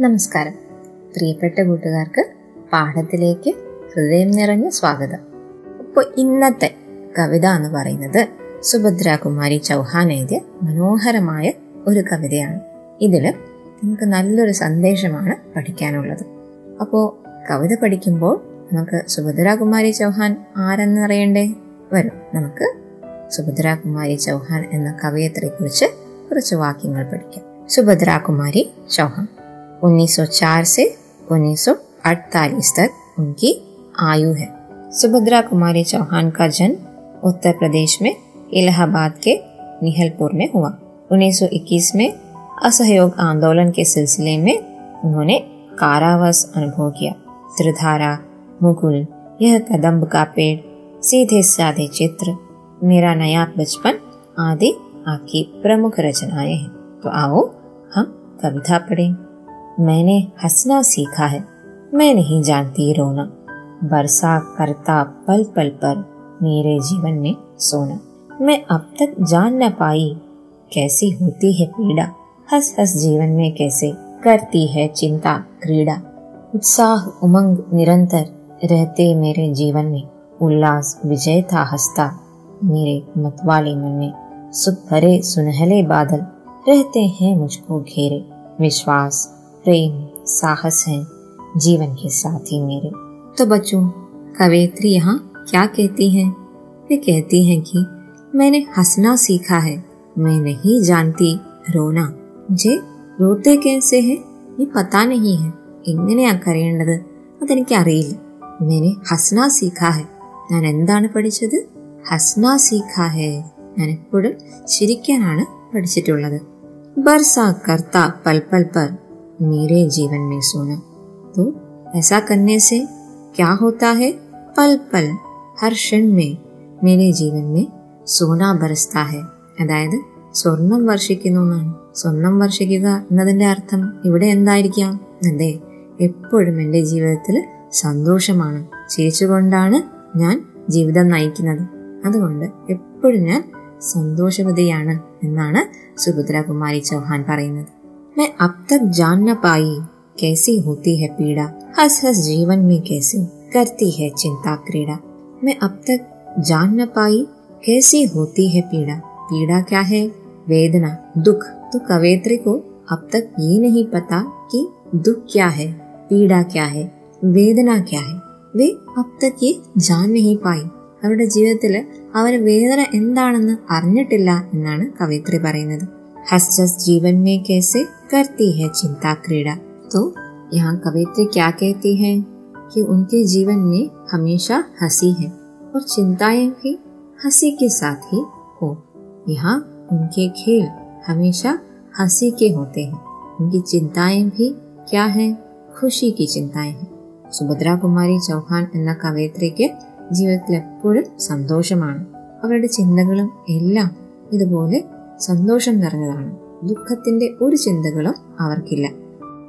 നമസ്കാരം. പ്രിയപ്പെട്ട കൂട്ടുകാർക്ക് പാഠത്തിലേക്ക് ഹൃദയം നിറഞ്ഞ സ്വാഗതം. അപ്പോൾ ഇന്നത്തെ കവിത എന്ന് പറയുന്നത് സുഭദ്രാകുമാരി ചൗഹാൻ എഴുതിയ മനോഹരമായ ഒരു കവിതയാണ്. ഇതിൽ നമുക്ക് നല്ലൊരു സന്ദേശമാണ് പഠിക്കാനുള്ളത്. അപ്പോൾ കവിത പഠിക്കുമ്പോൾ നമുക്ക് സുഭദ്രാകുമാരി ചൗഹാൻ ആരെന്നറിയണ്ടേ വരും. നമുക്ക് സുഭദ്രാകുമാരി ചൗഹാൻ എന്ന കവയത്രയെക്കുറിച്ച് കുറച്ച് വാക്യങ്ങൾ പഠിക്കാം. സുഭദ്രാകുമാരി ചൗഹാൻ. 1904 से 1948 तक उनकी आयु है। सुभद्रा कुमारी चौहान का जन्म उत्तर प्रदेश में इलाहाबाद के निहलपुर में हुआ। 1921 में असहयोग आंदोलन के सिलसिले में उन्होंने कारावास अनुभव किया। त्रिधारा, मुकुल, यह कदम्ब का पेड़, सीधे साधे चित्र, मेरा नया बचपन आदि आपकी प्रमुख रचनाएँ हैं। तो आओ हम कविता पढ़ें। मैंने हंसना सीखा है। मैं नहीं जानती रोना। बरसा करता पल पल पर मेरे जीवन में सोना। मैं अब तक जान न पाई कैसी होती है पीड़ा। हंस हंस जीवन में कैसे करती है चिंता क्रीड़ा। उत्साह उमंग निरंतर रहते मेरे जीवन में। उल्लास विजय था हंसता मेरे मतवाले मन में। सुख भरे सुनहले बादल रहते हैं मुझको घेरे। विश्वास प्रेम साहस हैं जीवन के साथी मेरे तो बच्चों कवयित्री यहाँ क्या कहती हैं वे कहती हैं कि मैंने हंसना सीखा है मैं नहीं जानती रोना मुझे रोते कैसे है ये पता नहीं है എങ്ങനെയാ കരയേണ്ടത് അതെനിക്ക് അറിയില്ല മേനെ ഹസ്ന സീഖ ഹെ ഞാൻ എന്താണ് പഠിച്ചത് ഹസ്ന സീഖ ഹെ ഞാൻ എപ്പോഴും ചിരിക്കാനാണ് പഠിച്ചിട്ടുള്ളത് ബർസാ കർത്ത പൽ പൽ പർ मेरे जीवन में सोना तो ऐसा करने से क्या होता है पल पल हर क्षण में मेरे जीवन में സോന ബരസ്ത ഹെ അതായത് സ്വർണം വർഷിക്കുന്നു എന്നാണ് സ്വർണം വർഷിക്കുക എന്നതിന്റെ അർത്ഥം ഇവിടെ എന്തായിരിക്കാം അതെ എപ്പോഴും എൻ്റെ ജീവിതത്തിൽ സന്തോഷമാണ് ചിരിച്ചുകൊണ്ടാണ് ഞാൻ ജീവിതം നയിക്കുന്നത് അതുകൊണ്ട് എപ്പോഴും ഞാൻ സന്തോഷവതിയാണ് എന്നാണ് സുഭദ്ര കുമാരി ചൗഹാൻ പറയുന്നത് मैं अब तक जान न पाई कैसी होती है पीड़ा हंस हंस जीवन में कैसे करती है चिंता क्रीड़ा मैं अब तक जान न पाई कैसी होती है पीड़ा पीड़ा क्या है वेदना दुख तो कवेत्री को अब तक ये नहीं पता कि दुख क्या है पीड़ा क्या है വേദന क्या है വേ अब तक ये जान नहीं पाई അവരുടെ ജീവിതത്തിൽ അവർ വേദന എന്താണെന്ന് അറിഞ്ഞിട്ടില്ല എന്നാണ് കവയിത്രി പറയുന്നത് हंस हंस जीवन में कैसे करती है चिंता क्रीड़ा तो यहाँ कवित्री क्या कहती है कि उनके जीवन में हमेशा हंसी है और चिंताएं भी हंसी के साथ ही हो यहाँ उनके खेल हमेशा हंसी के होते हैं उनकी चिंताएं भी क्या है खुशी की चिंताएं हैं സുഭദ്ര കുമാരി ചൗഹാൻ എന്ന കവയിത്രിക്ക് ജീവിതത്തിൽ എപ്പോഴും സന്തോഷമാണ് അവരുടെ ചിന്തകളും എല്ലാം ഇതുപോലെ സന്തോഷം നിറഞ്ഞതാണ്. ദുഃഖത്തിന്റെ ഒരു ചിന്തകളും അവർക്കില്ല.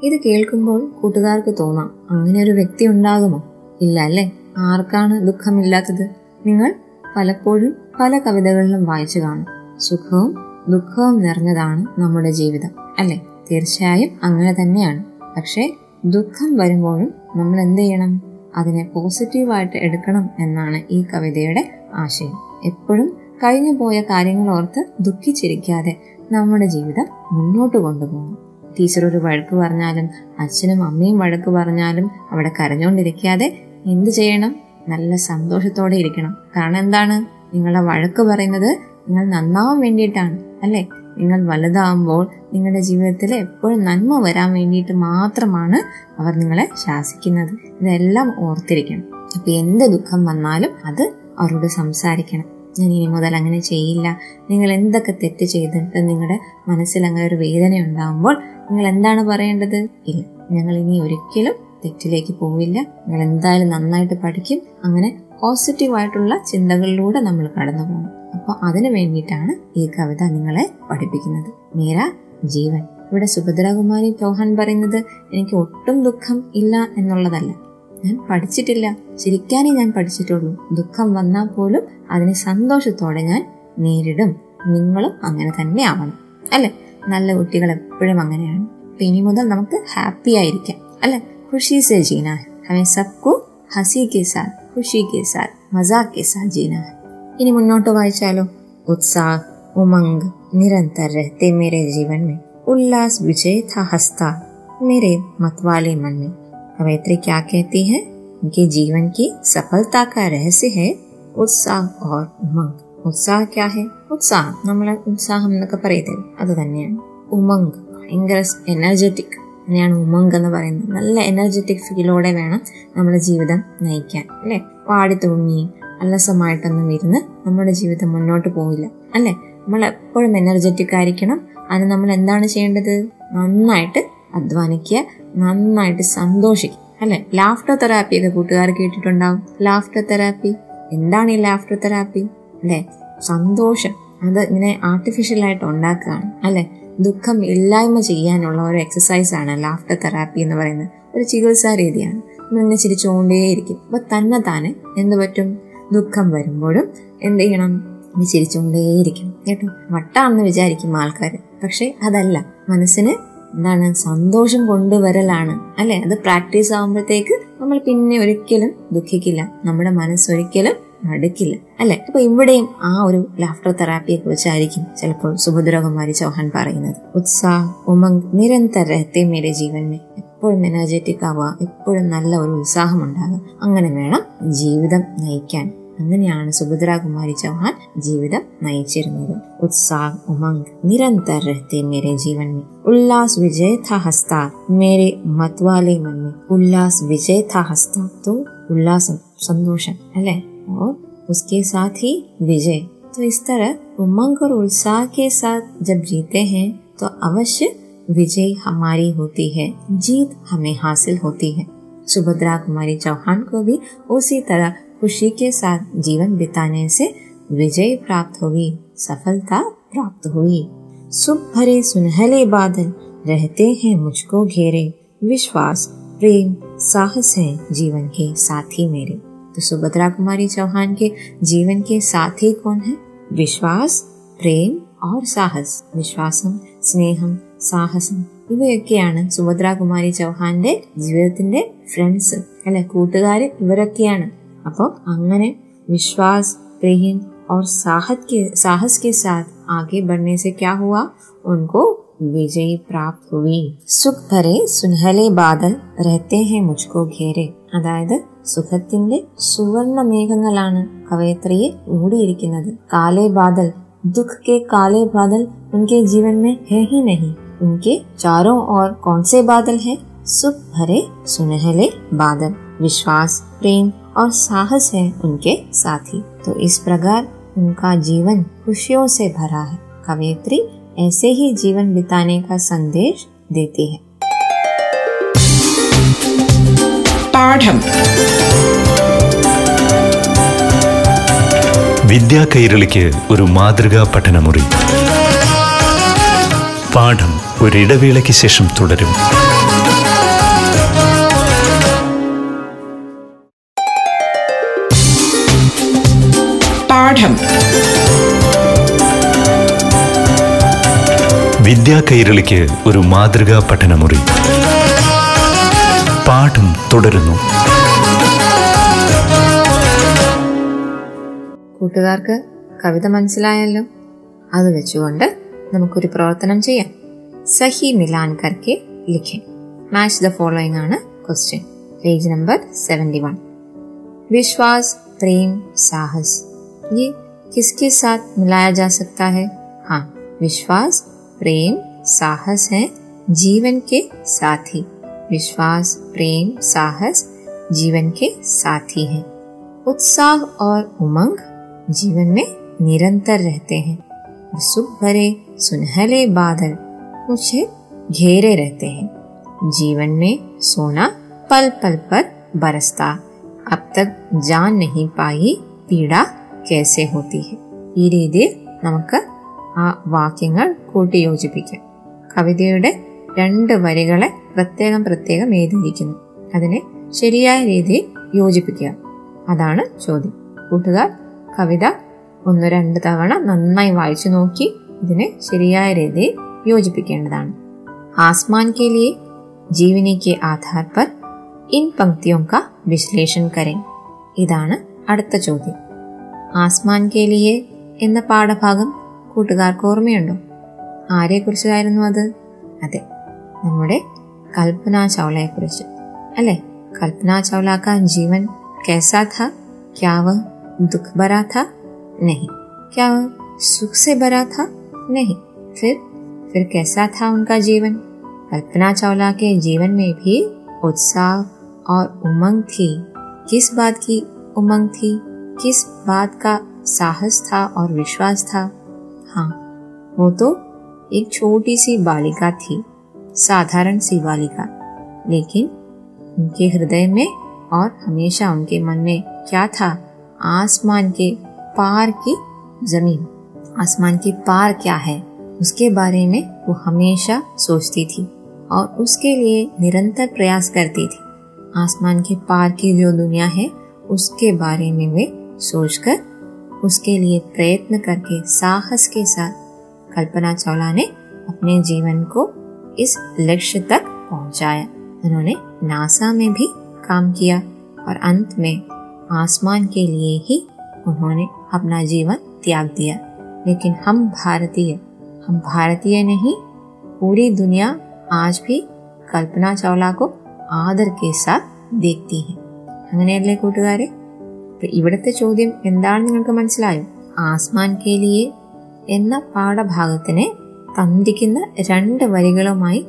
ഇത് കേൾക്കുമ്പോൾ കൂട്ടുകാർക്ക് തോന്നാം അങ്ങനെ ഒരു വ്യക്തി ഉണ്ടാകുമോ? ഇല്ല അല്ലേ? ആർക്കാണ് ദുഃഖമില്ലാത്തത്? നിങ്ങൾ പലപ്പോഴും പല കവിതകളിലും വായിച്ചു കാണും. സുഖവും ദുഃഖവും നിറഞ്ഞതാണ് നമ്മുടെ ജീവിതം അല്ലെ? തീർച്ചയായും അങ്ങനെ തന്നെയാണ്. പക്ഷേ ദുഃഖം വരുമ്പോഴും നമ്മൾ എന്ത് ചെയ്യണം? അതിനെ പോസിറ്റീവായിട്ട് എടുക്കണം എന്നാണ് ഈ കവിതയുടെ ആശയം. എപ്പോഴും കഴിഞ്ഞു പോയ കാര്യങ്ങൾ ഓർത്ത് ദുഃഖിച്ചിരിക്കാതെ നമ്മുടെ ജീവിതം മുന്നോട്ട് കൊണ്ടുപോകണം ടീച്ചർ ഒരു വഴക്ക് പറഞ്ഞാലും അച്ഛനും അമ്മയും വഴക്ക് പറഞ്ഞാലും അവിടെ കരഞ്ഞുകൊണ്ടിരിക്കാതെ എന്ത് ചെയ്യണം? നല്ല സന്തോഷത്തോടെ ഇരിക്കണം. കാരണം എന്താണ്? നിങ്ങളെ വഴക്ക് പറയുന്നത് നിങ്ങൾ നന്നാവാൻ വേണ്ടിയിട്ടാണ് അല്ലേ? നിങ്ങൾ വലുതാവുമ്പോൾ നിങ്ങളുടെ ജീവിതത്തിൽ എപ്പോഴും നന്മ വരാൻ വേണ്ടിയിട്ട് മാത്രമാണ് അവർ നിങ്ങളെ ശാസിക്കുന്നത്. ഇതെല്ലാം ഓർത്തിരിക്കണം. അപ്പൊ എന്ത് ദുഃഖം വന്നാലും അത് അവരോട് സംസാരിക്കണം. ഞാൻ ഇനി മുതൽ അങ്ങനെ ചെയ്യില്ല. നിങ്ങൾ എന്തൊക്കെ തെറ്റ് ചെയ്തിട്ട് നിങ്ങളുടെ മനസ്സിൽ അങ്ങനെ ഒരു വേദന ഉണ്ടാകുമ്പോൾ നിങ്ങൾ എന്താണ് പറയേണ്ടത്? ഇല്ല. ഞങ്ങൾ ഇനി ഒരിക്കലും തെറ്റിലേക്ക് പോവില്ല. നിങ്ങൾ എന്തായാലും നന്നായിട്ട് പഠിക്കും. അങ്ങനെ പോസിറ്റീവായിട്ടുള്ള ചിന്തകളിലൂടെ നമ്മൾ കടന്നു പോകണം അപ്പോൾ അതിനു വേണ്ടിയിട്ടാണ് ഈ കവിത നിങ്ങളെ പഠിപ്പിക്കുന്നത്. മീര ജീവൻ. ഇവിടെ സുഭദ്രാകുമാരി ചൗഹാൻ പറയുന്നത് എനിക്ക് ഒട്ടും ദുഃഖം ഇല്ല എന്നുള്ളതല്ല. ഞാൻ പഠിച്ചിട്ടില്ല ചിരിക്കാനേ ഞാൻ പഠിച്ചിട്ടുള്ളൂ ദുഃഖം വന്നാൽ പോലും അതിനെ സന്തോഷത്തോടെ ഞാൻ നേരിടും നിങ്ങളും അങ്ങനെ തന്നെ ആവണം അല്ലെ നല്ല കുട്ടികൾ എപ്പോഴും അങ്ങനെയാണ് അപ്പൊ ഇനി മുതൽ നമുക്ക് ഹാപ്പി ആയിരിക്കാം അല്ലെ ഖുഷി സെ ജീന ഹമേ സബ്കു ഹസി കെ സാത്ത് ഖുഷി കെ സാത്ത് മസാഖ് കെ സാത്ത് ജീന ഇനി മുന്നോട്ട് വായിച്ചാലോ ഉത്സാഹ് ഉമംഗ് നിരന്തർ रहते मेरे जीवन में उल्लास विजय था हंसता मेरे मतवाले मन में कवयत्री क्या कहती है उनके जीवन की सफलता का रहस्य है ഉത്സാഹ് ഓർ ഉമംഗ് ഉത്സാഹ് ക്യാ ഹെ ഉത്സാഹം നമ്മളെ ഉത്സാഹം എന്നൊക്കെ പറയത്തില്ല അത് തന്നെയാണ് ഉമംഗ് ഭയങ്കര എനർജറ്റിക് തന്നെയാണ് ഉമംഗ് എന്ന് പറയുന്നത് നല്ല എനർജറ്റിക് ഫീലോടെ വേണം നമ്മുടെ ജീവിതം നയിക്കാൻ അല്ലെ പാടി തൂങ്ങി അലസമായിട്ടൊന്നും ഇരുന്ന് നമ്മുടെ ജീവിതം മുന്നോട്ട് പോവില്ല അല്ലെ നമ്മൾ എപ്പോഴും എനർജറ്റിക് ആയിരിക്കണം അതിന് നമ്മൾ എന്താണ് ചെയ്യേണ്ടത് നന്നായിട്ട് അധ്വാനിക്കുക നന്നായിട്ട് സന്തോഷിക്കുക അല്ലെ? ലാഫ്റ്റർ തെറാപ്പി ഒക്കെ കൂട്ടുകാർ കേട്ടിട്ടുണ്ടാവും. ലാഫ്റ്റർ തെറാപ്പി എന്താണ് ഈ ലാഫ്റ്റർ തെറാപ്പി അല്ലെ? സന്തോഷം. അത് ഇങ്ങനെ ആർട്ടിഫിഷ്യൽ ആയിട്ട് ഉണ്ടാക്കുകയാണ് അല്ലെ? ദുഃഖം ഇല്ലായ്മ ചെയ്യാനുള്ള ഒരു എക്സസൈസ് ആണ് ലാഫ്റ്റർ തെറാപ്പി എന്ന് പറയുന്നത്. ഒരു ചികിത്സാ രീതിയാണ്. ഇങ്ങനെ ചിരിച്ചുകൊണ്ടേയിരിക്കും. അപ്പൊ തന്നെ താനെ എന്ത് പറ്റും? ദുഃഖം വരുമ്പോഴും എന്ത് ചെയ്യണം? ചിരിച്ചുകൊണ്ടേയിരിക്കും. കേട്ടോ? വട്ടാണെന്ന് വിചാരിക്കും ആൾക്കാർ പക്ഷെ അതല്ല. മനസ്സിന് എന്താണ് സന്തോഷം കൊണ്ടുവരലാണ് അല്ലെ? അത് പ്രാക്ടീസ് ആകുമ്പോഴത്തേക്ക് നമ്മൾ പിന്നെ ഒരിക്കലും ദുഃഖിക്കില്ല. നമ്മുടെ മനസ്സൊരിക്കലും മടുക്കില്ല അല്ലെ? അപ്പൊ ഇവിടെയും ആ ഒരു ലാഫ്റ്റർ തെറാപ്പിയെ കുറിച്ചായിരിക്കും ചിലപ്പോൾ സുഭദ്രകുമാരി ചൗഹാൻ പറയുന്നത്. ഉത്സാഹ് ഉമങ് നിരന്തര മേരെ ജീവനെ എപ്പോഴും എനർജറ്റിക് ആവുക എപ്പോഴും നല്ല ഒരു ഉത്സാഹം ഉണ്ടാകുക അങ്ങനെ വേണം ജീവിതം നയിക്കാൻ. അങ്ങനെയാണ് സുഭദ്രാകുമാരി ചൗഹാൻ ജീവിതം നയിച്ചിരുന്നത് ഉത്സാഹ് ഉമംഗ് നിരന്തർ രഹത്തെ മേരെ ജീവൻ में उल्लास विजय था हंसता मेरे मतवाले मन में उल्लास विजय था हंसता तो उल्लास संतोषम अले और उसके साथ ही विजय तो इस तरह उमंग और उत्साह के साथ जब जीते हैं तो अवश्य विजय हमारी होती है जीत हमें हासिल होती है सुभद्रा कुमारी चौहान को भी उसी तरह खुशी के साथ जीवन बिताने से विजय प्राप्त हुई सफलता प्राप्त हुई सुख भरे सुनहले बादल रहते हैं मुझको घेरे विश्वास प्रेम साहस है जीवन के साथी मेरे तो सुभद्रा कुमारी चौहान के जीवन के साथी कौन है विश्वास പ്രേം ഓർ സാഹസ് വിശ്വാസം സ്നേഹം സാഹസം ഇവയൊക്കെയാണ് സുഭദ്രാകുമാരി ചൗഹാന്റെ ജീവിതത്തിന്റെ ഫ്രണ്ട്സ് അല്ലെ കൂട്ടുകാര് ഇവരൊക്കെയാണ് അപ്പോൾ അങ്ങനെ വിശ്വാസ് प्रेम और साहस के साहस के साथ आगे बढ़ने से क्या हुआ उनको विजय प्राप्त हुई സുഖ ഭരെ സുനഹലെ ബാദൽ രഹത്തെ ഹെ മുജ്കോ ഘേരെ അതായത് സുഖത്തിന്റെ സുവർണ മേഘങ്ങളാണ് കവയത്രിയെ മൂടിയിരിക്കുന്നത് കാലേ ബാദൽ दुख के काले बादल उनके जीवन में है ही नहीं उनके चारों ओर कौन से बादल हैं सुख भरे सुनहले बादल विश्वास प्रेम और साहस है उनके साथी तो इस प्रकार उनका जीवन खुशियों से भरा है कवयित्री ऐसे ही जीवन बिताने का संदेश देती है പാഠം വിദ്യാ കൈരളിക്ക് ഒരു മാതൃകാ പഠനമുറി പാഠം ഒരിടവേളയ്ക്ക് ശേഷം തുടരും പാഠം വിദ്യാ കൈരളിക്ക് ഒരു മാതൃകാ പഠനമുറി. പാഠം തുടരുന്നു. കൂട്ടുകാർക്ക് കവിത മനസ്സിലായല്ലോ? അത് വെച്ചുകൊണ്ട് നമുക്കൊരു പ്രവർത്തനം ചെയ്യാം. സഹി മിലാൻ കർക്കെ ലിഖൻ. മാച്ച് ദ ഫോളോയിങ് ആണ് question page number seventy one Vishwas പ്രേം സാഹസ്. ये किसके साथ मिलाया जा सकता है? हाँ विश्वास, प्रेम, साहस है जीवन के साथी। विश्वास, प्रेम, साहस जीवन के साथी हैं। उत्साह और उमंग जीवन में निरंतर रहते हैं। सुख भरे सुनहले बादल मुझे घेरे रहते हैं। जीवन में सोना पल पल पर बरसता। अब तक जान नहीं पाई പീഡ കേസെ ഹോത്തി ഹെ ഈ രീതിയിൽ നമുക്ക് ആ വാക്യങ്ങൾ കൂട്ടിയോജിപ്പിക്കാം. കവിതയുടെ രണ്ട് വരികളെ പ്രത്യേകം പ്രത്യേകം എഴുതിയിരിക്കുന്നു. അതിനെ ശരിയായ രീതിയിൽ യോജിപ്പിക്കുക. അതാണ് ചോദ്യം. കൂട്ടുകാർ കവിത ഒന്ന് രണ്ട് തവണ നന്നായി വായിച്ചു നോക്കി ഇതിനെ ശരിയായ രീതിയിൽ യോജിപ്പിക്കേണ്ടതാണ്. ആസ്മാൻ കെ ലിയെ ജീവനി ആധാർ പർ ഇൻ പങ്ക്തിയോ കാ കരൻ. കരേ ഇതാണ് അടുത്ത ചോദ്യം. ആസ്മാൻ കെ ലിയെ എന്ന പാഠഭാഗം കൂട്ടുകാർക്ക് ഓർമ്മയുണ്ടോ ആരെക്കുറിച്ചായിരുന്നു അത് അതെ നമ്മുടെ കൽപ്പന ചൗളയെക്കുറിച്ച് അല്ലേ കൽപ്പന ചൗള का जीवन कैसा था क्या वह दुख भरा था नहीं क्या वह सुख से भरा था नहीं फिर फिर कैसा था उनका जीवन कल्पना चावला के जीवन में भी उत्साह और उमंग थी किस बात की उमंग थी किस बात का साहस था और विश्वास था? हाँ वो तो एक छोटी सी बालिका थी, साधारण सी बालिका। लेकिन उनके हृदय में और हमेशा उनके मन में क्या था? आसमान के पार की ज़मीन। आसमान के पार क्या है? उसके बारे में वो हमेशा सोचती थी और उसके लिए निरंतर प्रयास करती थी। आसमान के पार की जो दुनिया है, उसके बारे में वे सोचकर उसके लिए प्रयत्न करके साहस के साथ कल्पना चावला ने अपने जीवन को इस लक्ष्य तक पहुंचाया उन्होंने नासा में भी काम किया और अंत में आसमान के लिए ही उन्होंने अपना जीवन त्याग दिया लेकिन हम भारतीय हम भारतीय नहीं पूरी दुनिया आज भी കൽപ്പന ചൗള ആദർ കെ സാത്ത് ദേഖ്തി ഹെ അങ്ങനെയല്ലേ കൂട്ടുകാരെ അപ്പൊ ഇവിടുത്തെ ചോദ്യം എന്താണ് നിങ്ങൾക്ക് മനസ്സിലായോ? ആസ്മാൻ കേലിയെ എന്ന പാഠഭാഗത്തിനെ തന്തിക്കുന്ന രണ്ട് വരികളുമായി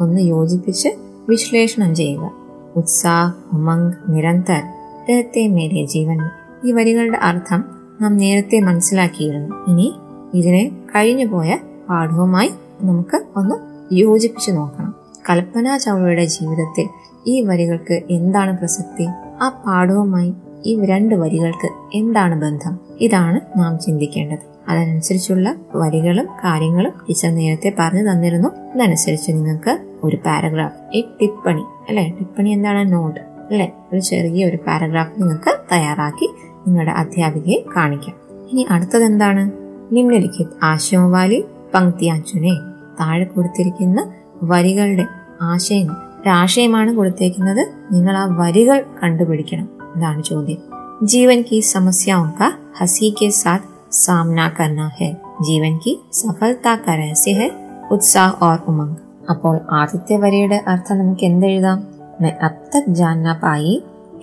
ഒന്ന് യോജിപ്പിച്ച് വിശ്ലേഷണം ചെയ്യുക. ഉത്സാഹ് ഉമംഗ് നിരന്തർ രഹത്തെ മേരെ ജീവൻ. ഈ വരികളുടെ അർത്ഥം നാം നേരത്തെ മനസ്സിലാക്കിയിരുന്നു. ഇനി ഇതിനെ കഴിഞ്ഞുപോയ പാഠവുമായി നമുക്ക് ഒന്ന് യോജിപ്പിച്ചു നോക്കണം. കൽപ്പന ചൗളയുടെ ജീവിതത്തിൽ ഈ വരികൾക്ക് എന്താണ് പ്രസക്തി? ആ പാഠവുമായി ഈ രണ്ട് വരികൾക്ക് എന്താണ് ബന്ധം? ഇതാണ് നാം ചിന്തിക്കേണ്ടത്. അതനുസരിച്ചുള്ള വരികളും കാര്യങ്ങളും ടീച്ചർ നേരത്തെ പറഞ്ഞു തന്നിരുന്നു. അതനുസരിച്ച് നിങ്ങൾക്ക് ഒരു പാരഗ്രാഫ് ഈ ടിപ്പണി അല്ലെ? ടിപ്പണി എന്താണ്? നോട്ട് അല്ലെ? ഒരു ചെറിയ ഒരു പാരഗ്രാഫ് നിങ്ങൾക്ക് തയ്യാറാക്കി നിങ്ങളുടെ അധ്യാപികയെ കാണിക്കാം. ഇനി അടുത്തത് എന്താണ്? നിമ്നലിഖിത് ആശയം വാലി പങ്ക്തിയാച്ചുനെ താഴെ കൊടുത്തിരിക്കുന്ന വരികളുടെ ആശയങ്ങൾ ഒരാശയമാണ് കൊടുത്തേക്കുന്നത്. നിങ്ങൾ ആ വരികൾ കണ്ടുപിടിക്കണം. ഇതാണ് ചോദ്യം ജീവൻ की समस्याओं का हंसी के साथ सामना करना है ജീവൻ की സഫലത का रहस्य है उत्साह और उमंग അപ്പോൾ ആദ്യത്തെ വരിയുടെ അർത്ഥം നമുക്ക് എന്തെഴുതാം मैं अब तक जान ना पाई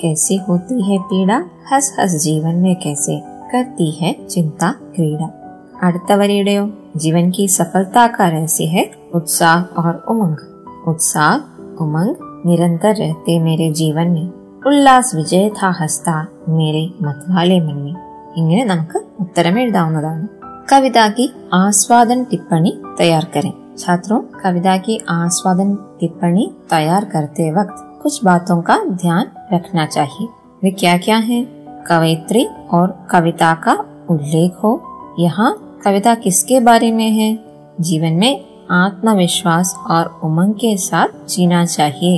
कैसी होती है पीड़ा हंस हंस जीवन में कैसे करती है चिंता क्रीड़ा അടുത്ത വരിയുടെയോ जीवन की सफलता का रहस्य है उत्साह और उमंग उत्साह उमंग निरंतर रहते मेरे जीवन में ഉല്ലാസ് വിജയ था हंसता मेरे मतवाले मन में ഇങ്ങനെ നമുക്ക് ഉത്തരം എഴുതാവുന്നതാണ് कविता की आस्वादन टिप्पणी तैयार करें छात्रों कविता की आस्वादन टिप्पणी तैयार करते वक्त कुछ बातों का ध्यान रखना चाहिए वे क्या क्या हैं कवयित्री और कविता का उल्लेख हो यहाँ कविता किसके बारे में है जीवन में आत्मविश्वास और उमंग के साथ जीना चाहिए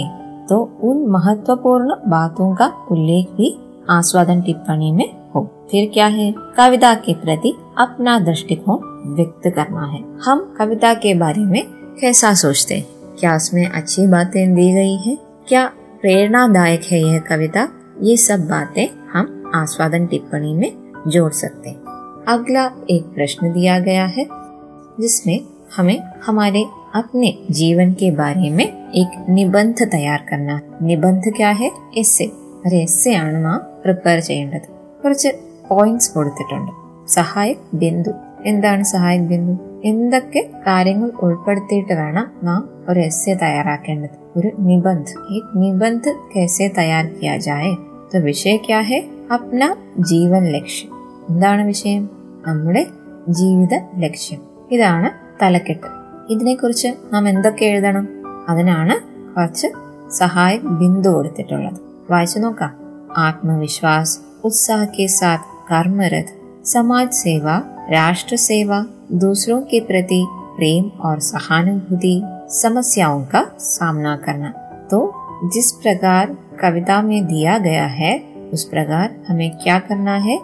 तो उन महत्वपूर्ण बातों का उल्लेख भी आस्वादन टिप्पणी में हो। फिर क्या है? कविता के प्रति अपना दृष्टिकोण व्यक्त करना है। हम कविता के बारे में कैसा सोचते हैं? क्या उसमें अच्छी बातें दी गई है? क्या प्रेरणादायक है यह कविता? ये सब बातें हम आस्वादन टिप्पणी में जोड़ सकते हैं। अगला एक प्रश्न दिया गया है, जिसमें हमें हमारे अपने जीवन के बारे में एक निबंध തയ്യാർ करना നിബന്ധ क्या है എസ്സെ ഒരു എസ്സെ ആണ് നാം പ്രിപ്പയർ ചെയ്യേണ്ടത് കുറച്ച് പോയിന്റ്സ് കൊടുത്തിട്ടുണ്ട് സഹായക് ബിന്ദു എന്താണ് സഹായക് ബിന്ദു എന്തൊക്കെ കാര്യങ്ങൾ ഉൾപ്പെടുത്തിയിട്ട് വേണം നാം ഒരു എസ്സെ തയ്യാറാക്കേണ്ടത് ഒരു നിബന്ധ एक निबंध कैसे तैयार किया जाए तो विषय क्या है अपना जीवन लक्ष्य എന്താണ് വിഷയം നമ്മുടെ ജീവിത ലക്ഷ്യം ഇതാണ് തലക്കെട്ട് ഇതിനെക്കുറിച്ച് നാം എന്തൊക്കെ എഴുതണം അതിനാണ് കുറച്ച് സഹായ ബിന്ദു കൊടുത്തിട്ടുള്ളത് വായിച്ചു നോക്കാം ആത്മവിശ്വാസ് उत्साह के साथ कर्मरत समाज सेवा राष्ट्र सेवा दूसरों के प्रति प्रेम और सहानुभूति समस्याओं का सामना करना तो जिस प्रकार कविता में दिया गया है उस प्रकार हमें क्या करना है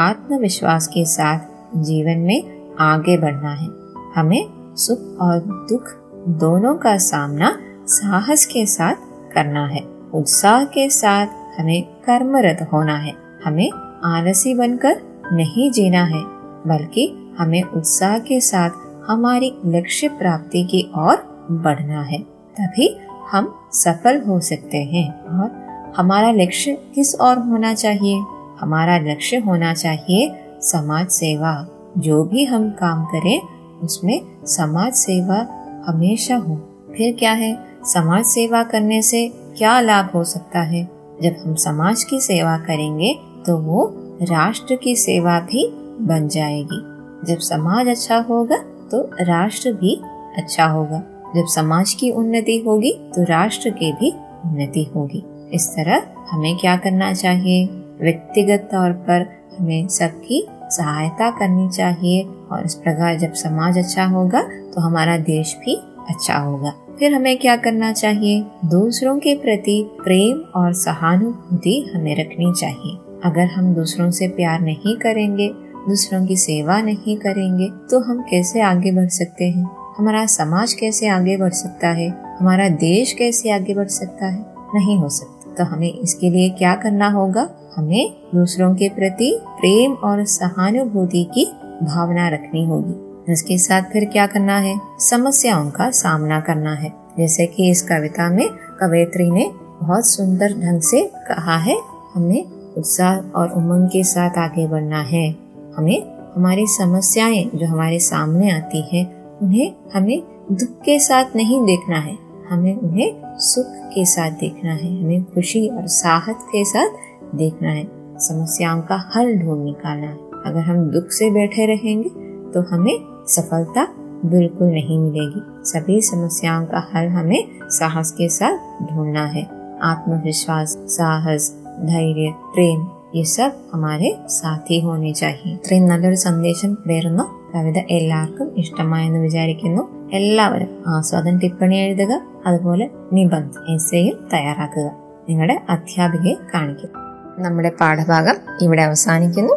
आत्मविश्वास के साथ जीवन में आगे बढ़ना है हमें सुख और दुख दोनों का सामना साहस के साथ करना है। उत्साह के साथ हमें कर्मरत होना है। हमें आलसी बनकर नहीं जीना है, बल्कि हमें उत्साह के साथ हमारी लक्ष्य प्राप्ति की ओर बढ़ना है। तभी हम सफल हो सकते हैं और हमारा लक्ष्य किस ओर होना चाहिए? हमारा लक्ष्य होना चाहिए समाज सेवा। जो भी हम काम करें उसमें समाज सेवा हमेशा हो। फिर क्या है? समाज सेवा करने से क्या लाभ हो सकता है? जब हम समाज की सेवा करेंगे तो वो राष्ट्र की सेवा भी बन जाएगी। जब समाज अच्छा होगा तो राष्ट्र भी अच्छा होगा। जब समाज की उन्नति होगी तो राष्ट्र की भी उन्नति होगी। इस तरह हमें क्या करना चाहिए? व्यक्तिगत तौर पर हमें सबकी सहायता करनी चाहिए। और इस प्रकार जब समाज अच्छा होगा तो हमारा देश भी अच्छा होगा। फिर हमें क्या करना चाहिए? दूसरों के प्रति प्रेम और सहानुभूति हमें रखनी चाहिए। अगर हम दूसरों से प्यार नहीं करेंगे, दूसरों की सेवा नहीं करेंगे तो हम कैसे आगे बढ़ सकते हैं? हमारा समाज कैसे आगे बढ़ सकता है? हमारा देश कैसे आगे बढ़ सकता है? नहीं हो सकता। तो हमें इसके लिए क्या करना होगा? हमें दूसरों के प्रति प्रेम और सहानुभूति की भावना रखनी होगी। इसके साथ फिर क्या करना है? समस्याओं का सामना करना है। जैसे कि इस कविता में कवयत्री ने बहुत सुंदर ढंग से कहा है, हमें उत्साह और उमंग के साथ आगे बढ़ना है। हमें हमारी समस्याएँ जो हमारे सामने आती हैं, उन्हें हमें दुख के साथ नहीं देखना है। हमें उन्हें सुख के साथ देखना है। हमें खुशी और साहस के साथ देखना है। समस्याओं का हल ढूंढ निकालना है। अगर हम दुख से बैठे रहेंगे तो हमें सफलता बिल्कुल नहीं मिलेगी सभी समस्याओं का हल हमें साहस के साथ ढूंढना है आत्मविश्वास साहस ധൈര്യ പ്രേം ഈ സബ് ഹമാരെ സാഥി ഹോനെ ചാഹിയെ ഇത്രയും നല്ലൊരു സന്ദേശം നേരുന്ന കവിത എല്ലാവർക്കും ഇഷ്ടമായെന്ന് വിചാരിക്കുന്നു എല്ലാവരും ആസ്വാദൻ ടിപ്പണി എഴുതുക അതുപോലെ നിബന്ധ എസ്സേയും തയ്യാറാക്കുക നിങ്ങളുടെ അധ്യാപികയെ കാണിക്കും നമ്മുടെ പാഠഭാഗം ഇവിടെ അവസാനിക്കുന്നു